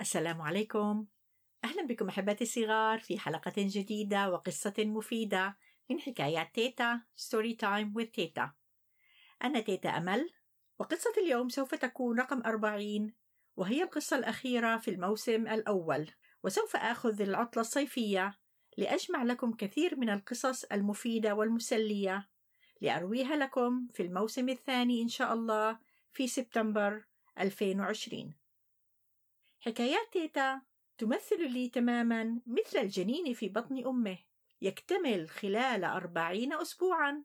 السلام عليكم. أهلا بكم أحبتي الصغار في حلقة جديدة وقصة مفيدة من حكايات تيتا story time with تيتا. أنا تيتا أمل وقصة اليوم سوف تكون رقم أربعين وهي القصة الأخيرة في الموسم الأول. وسوف آخذ العطلة الصيفية لأجمع لكم كثير من القصص المفيدة والمسلية. لأرويها لكم في الموسم الثاني إن شاء الله في سبتمبر 2020 حكايات تيتا تمثل لي تماما مثل الجنين في بطن أمه يكتمل خلال أربعين أسبوعا.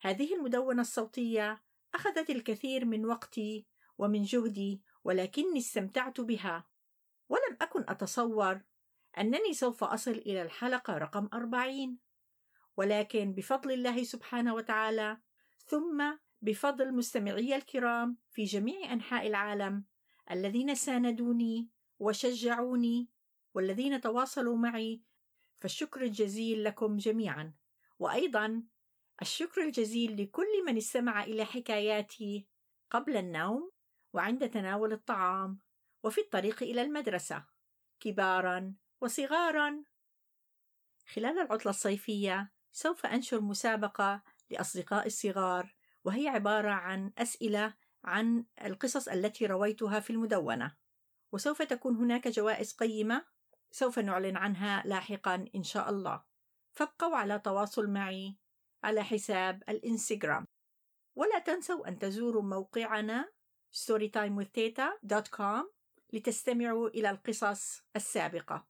هذه المدونة الصوتية أخذت الكثير من وقتي ومن جهدي ولكني استمتعت بها. أتصور أنني سوف أصل إلى الحلقة رقم أربعين. ولكن بفضل الله سبحانه وتعالى ثم بفضل مستمعي الكرام في جميع أنحاء العالم الذين ساندوني وشجعوني والذين تواصلوا معي فالشكر الجزيل لكم جميعا. وأيضا الشكر الجزيل لكل من استمع إلى حكاياتي قبل النوم وعند تناول الطعام وفي الطريق إلى المدرسة. كبارا وصغارا. خلال العطلة الصيفية سوف أنشر مسابقة لاصدقائي الصغار وهي عبارة عن أسئلة عن القصص التي رويتها في المدونة. وسوف تكون هناك جوائز قيمة سوف نعلن عنها لاحقا إن شاء الله. فابقوا على تواصل معي على حساب الإنستغرام. ولا تنسوا أن تزوروا موقعنا storytimewithteta.com لتستمعوا إلى القصص السابقة.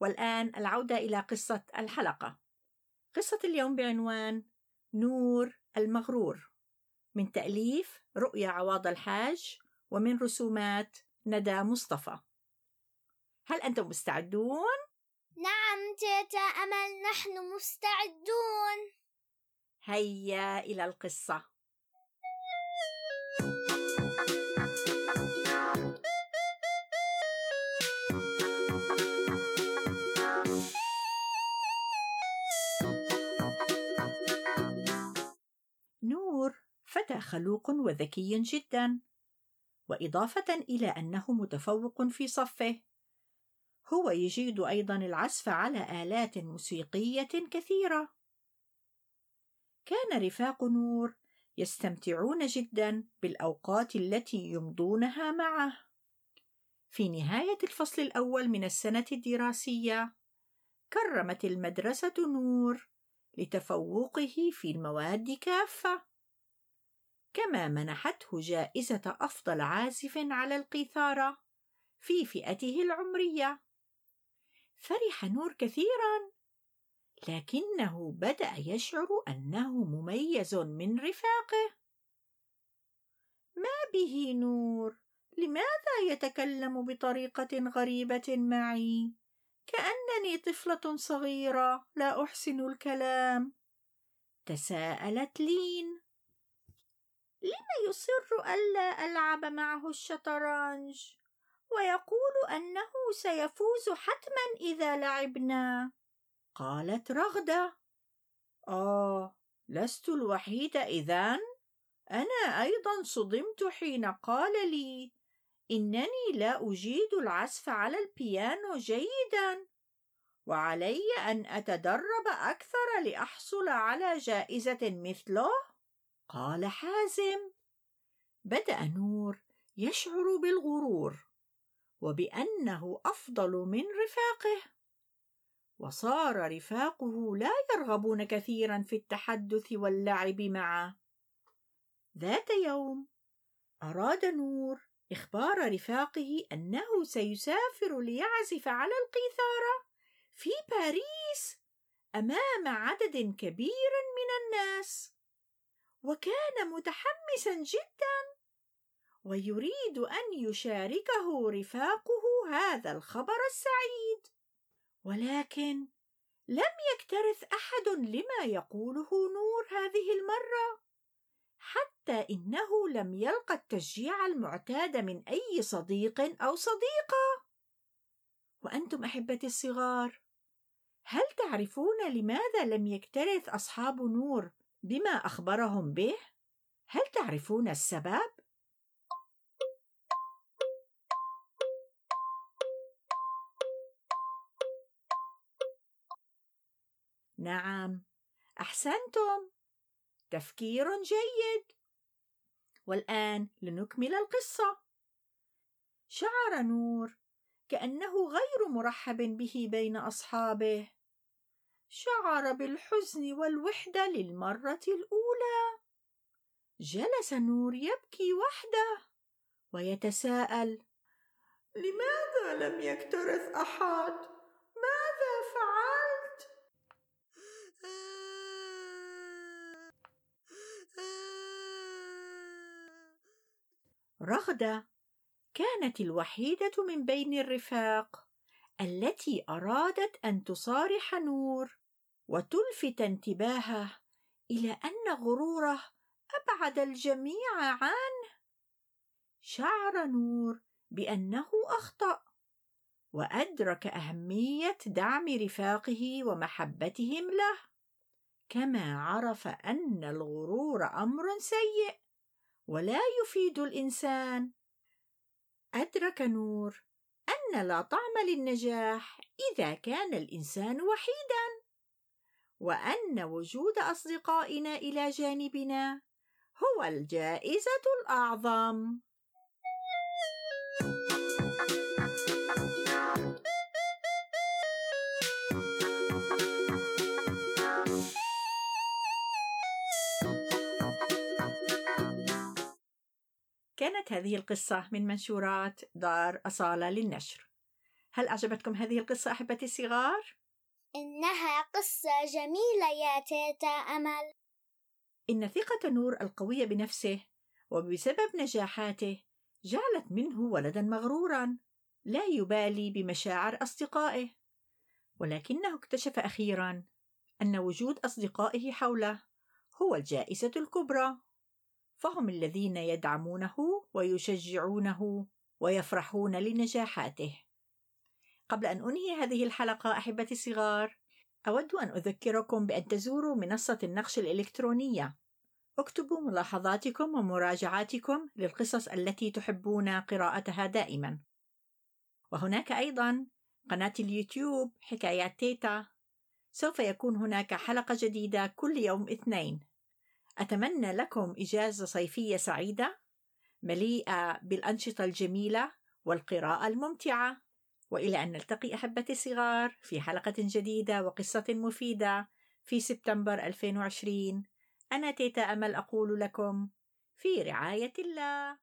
والآن العودة إلى قصة الحلقة. قصة اليوم بعنوان نور المغرور من تأليف رؤيا عواض الحاج ومن رسومات ندى مصطفى. هل أنتم مستعدون؟ نعم تيتا أمل نحن مستعدون. هيا إلى القصة. فتى خلوق وذكي جدا وإضافة إلى أنه متفوق في صفه. هو يجيد أيضا العزف على آلات موسيقية كثيرة. كان رفاق نور يستمتعون جدا بالأوقات التي يمضونها معه. في نهاية الفصل الأول من السنة الدراسية كرمت المدرسة نور لتفوقه في المواد كافة. كما منحته جائزة أفضل عازف على القيثارة في فئته العمرية. فرح نور كثيرا، لكنه بدأ يشعر أنه مميز من رفاقه. ما به نور؟ لماذا يتكلم بطريقة غريبة معي؟ كأنني طفلة صغيرة لا أحسن الكلام. تساءلت لين. لم يصر ألا ألعب معه الشطرنج؟ ويقول أنه سيفوز حتما إذا لعبنا. قالت رغدة. آه لست الوحيدة إذن. أنا أيضا صدمت حين قال لي إنني لا أجيد العزف على البيانو جيدا. وعلي أن أتدرب أكثر لأحصل على جائزة مثله؟ قال حازم. بدأ نور يشعر بالغرور وبأنه أفضل من رفاقه. وصار رفاقه لا يرغبون كثيرا في التحدث واللعب معه. ذات يوم أراد نور إخبار رفاقه أنه سيسافر ليعزف على القيثاره في باريس أمام عدد كبير من الناس. وكان متحمسا جدا. ويريد أن يشاركه رفاقه هذا الخبر السعيد. ولكن لم يكترث أحد لما يقوله نور هذه المرة حتى إنه لم يلقى التشجيع المعتاد من أي صديق أو صديقة. وأنتم أحبتي الصغار هل تعرفون لماذا لم يكترث أصحاب نور بما أخبرهم به؟ هل تعرفون السبب؟ نعم أحسنتم تفكير جيد والآن لنكمل القصة شعر نور كأنه غير مرحب به بين أصحابه شعر بالحزن والوحدة للمرة الأولى. جلس نور يبكي وحده ويتساءل لماذا لم يكترث أحد؟ رغدة كانت الوحيدة من بين الرفاق. التي أرادت أن تصارح نور وتلفت انتباهه إلى أن غروره أبعد الجميع عنه. شعر نور بأنه أخطأ وأدرك أهمية دعم رفاقه ومحبتهم له. كما عرف أن الغرور أمر سيء ولا يفيد الإنسان. أدرك نور ان لا طعم للنجاح إذا كان الإنسان وحيدا وأن وجود أصدقائنا إلى جانبنا هو الجائزة الأعظم. كانت هذه القصة من منشورات دار أصالة للنشر. هل أعجبتكم هذه القصة أحبتي الصغار؟ إنها قصة جميلة يا تيتا أمل. إن ثقة نور القوية بنفسه وبسبب نجاحاته جعلت منه ولدا مغرورا لا يبالي بمشاعر أصدقائه. ولكنه اكتشف أخيرا أن وجود أصدقائه حوله هو الجائزة الكبرى. فهم الذين يدعمونه ويشجعونه ويفرحون لنجاحاته. قبل أن أنهي هذه الحلقة أحبتي الصغار أود أن أذكركم بأن تزوروا منصة النقش الإلكترونية. اكتبوا ملاحظاتكم ومراجعاتكم للقصص التي تحبون قراءتها دائما. وهناك أيضا قناة اليوتيوب حكايات تيتا. سوف يكون هناك حلقة جديدة كل يوم اثنين. أتمنى لكم إجازة صيفية سعيدة مليئة بالأنشطة الجميلة والقراءة الممتعة. وإلى أن نلتقي أحبتي الصغار في حلقة جديدة وقصة مفيدة في سبتمبر 2020 أنا تيتا أمل أقول لكم في رعاية الله.